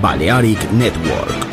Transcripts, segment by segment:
Balearic Network.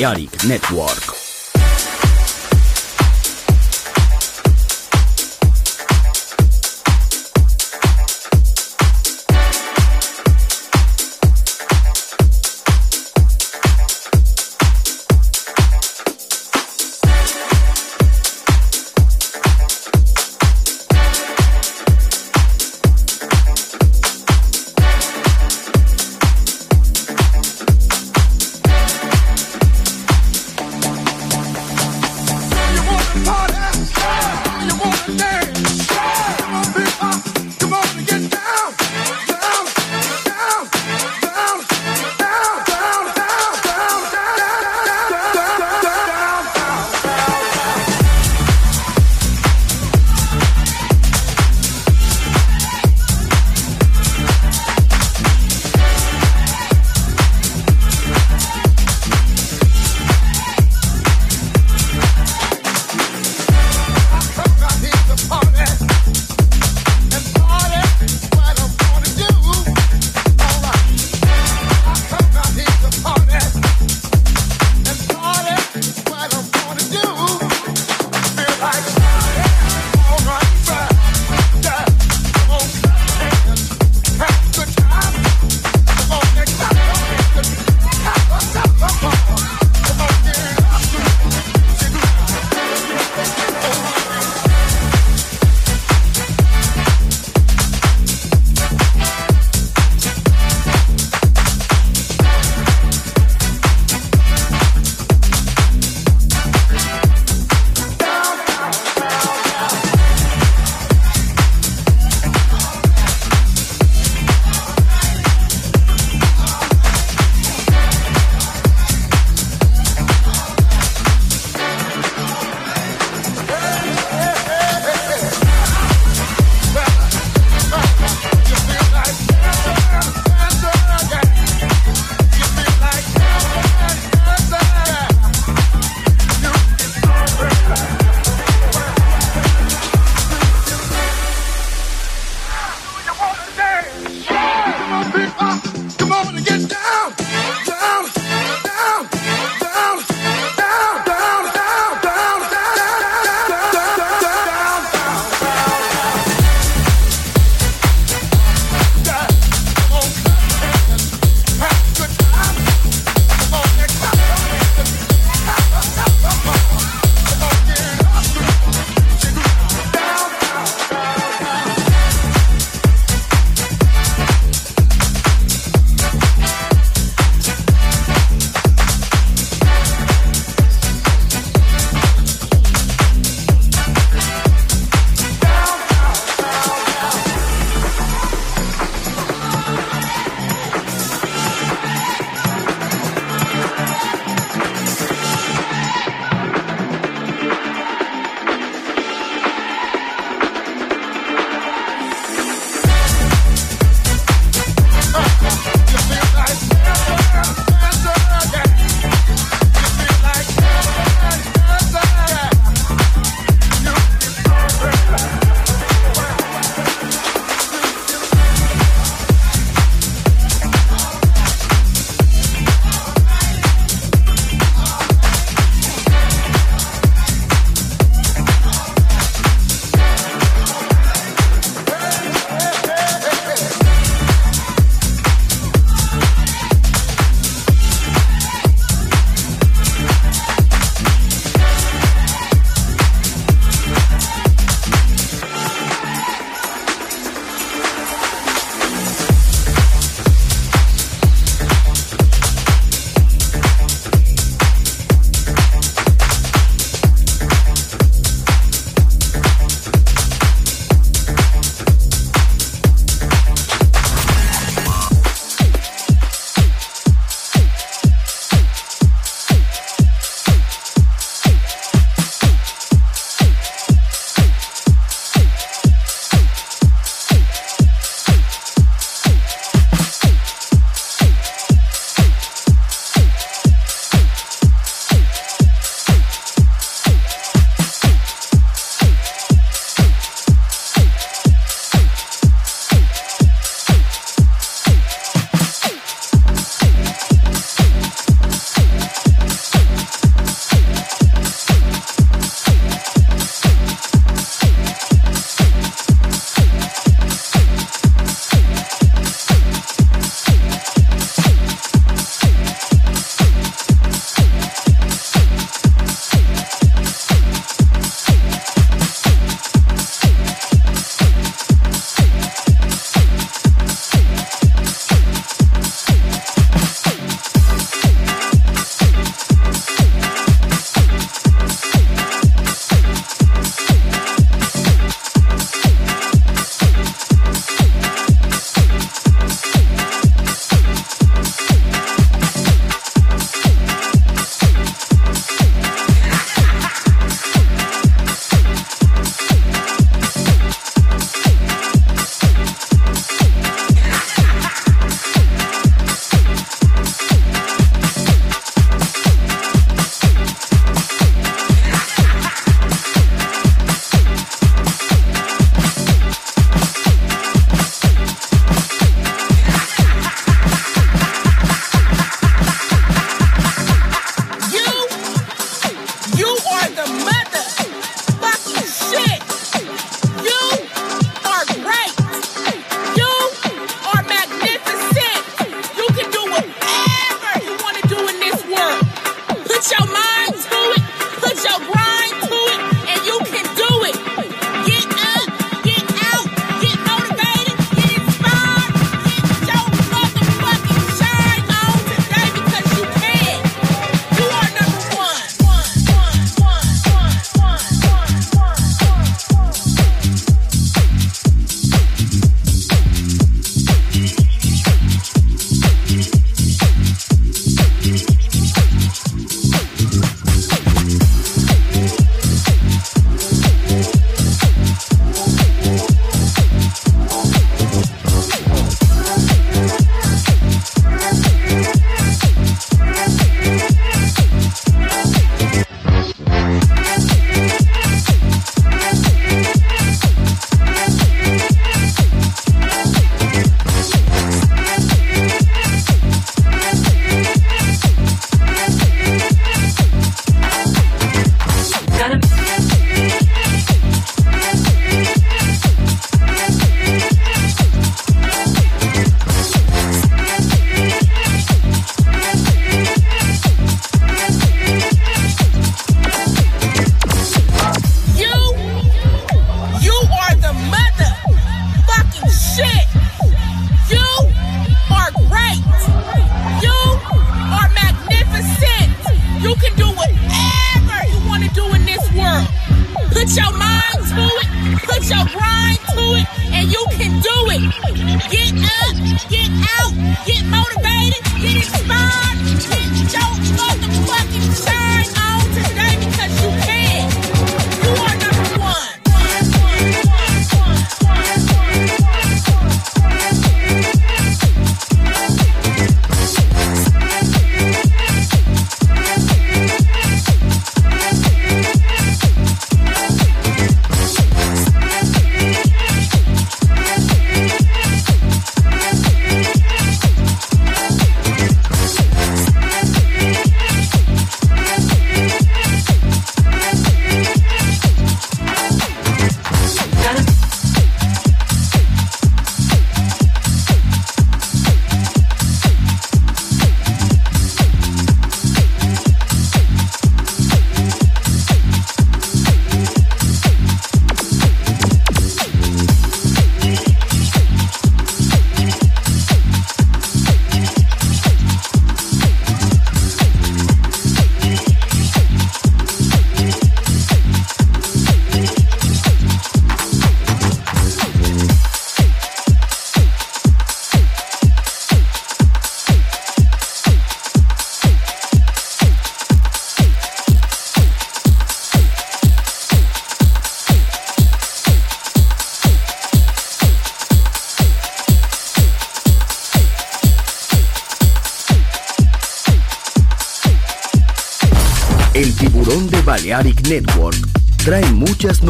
Balearic Network.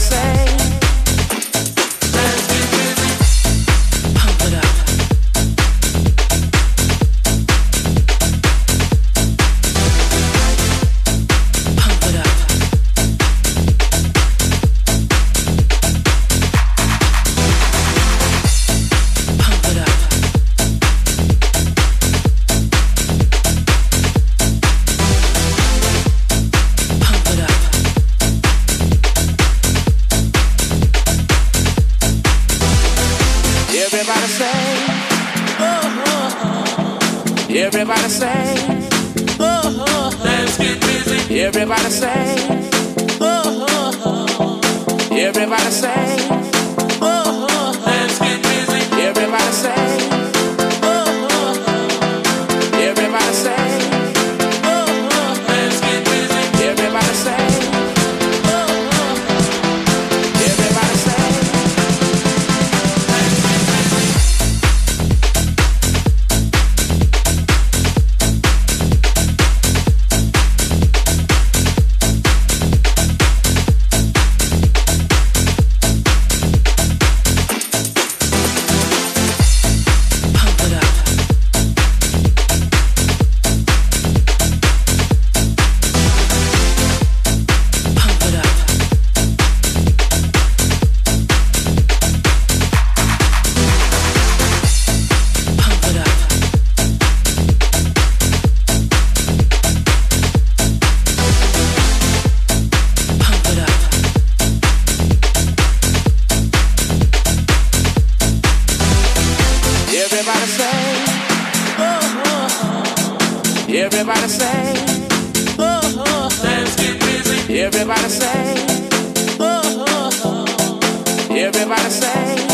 say. Everybody say, oh, oh, oh. Let's get busy. Everybody say, oh, oh, oh. Everybody say.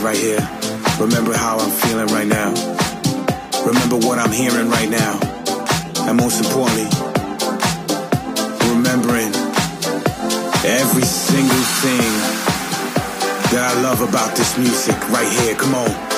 Right here. Remember how I'm feeling right now. Remember what I'm hearing right now. And most importantly, remembering every single thing that I love about this music right here. Come on.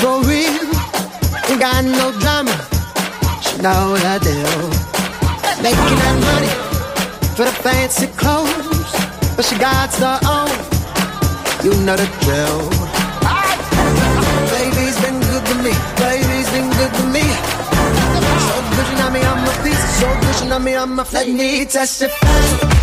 For real. Ain't got no drama. She know the deal. Making that money for the fancy clothes, but she got her own. You know the drill. Baby's been good to me. Baby's been good to me. So good she know me on my feet. So good she know me on my feet. Let me testify.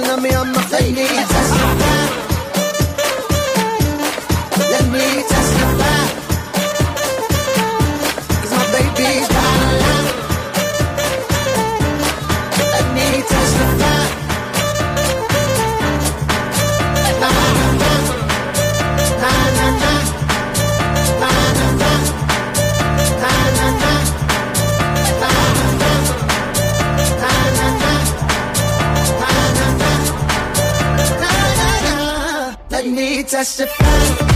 Let me on my feet. Let me testify. Let me testify.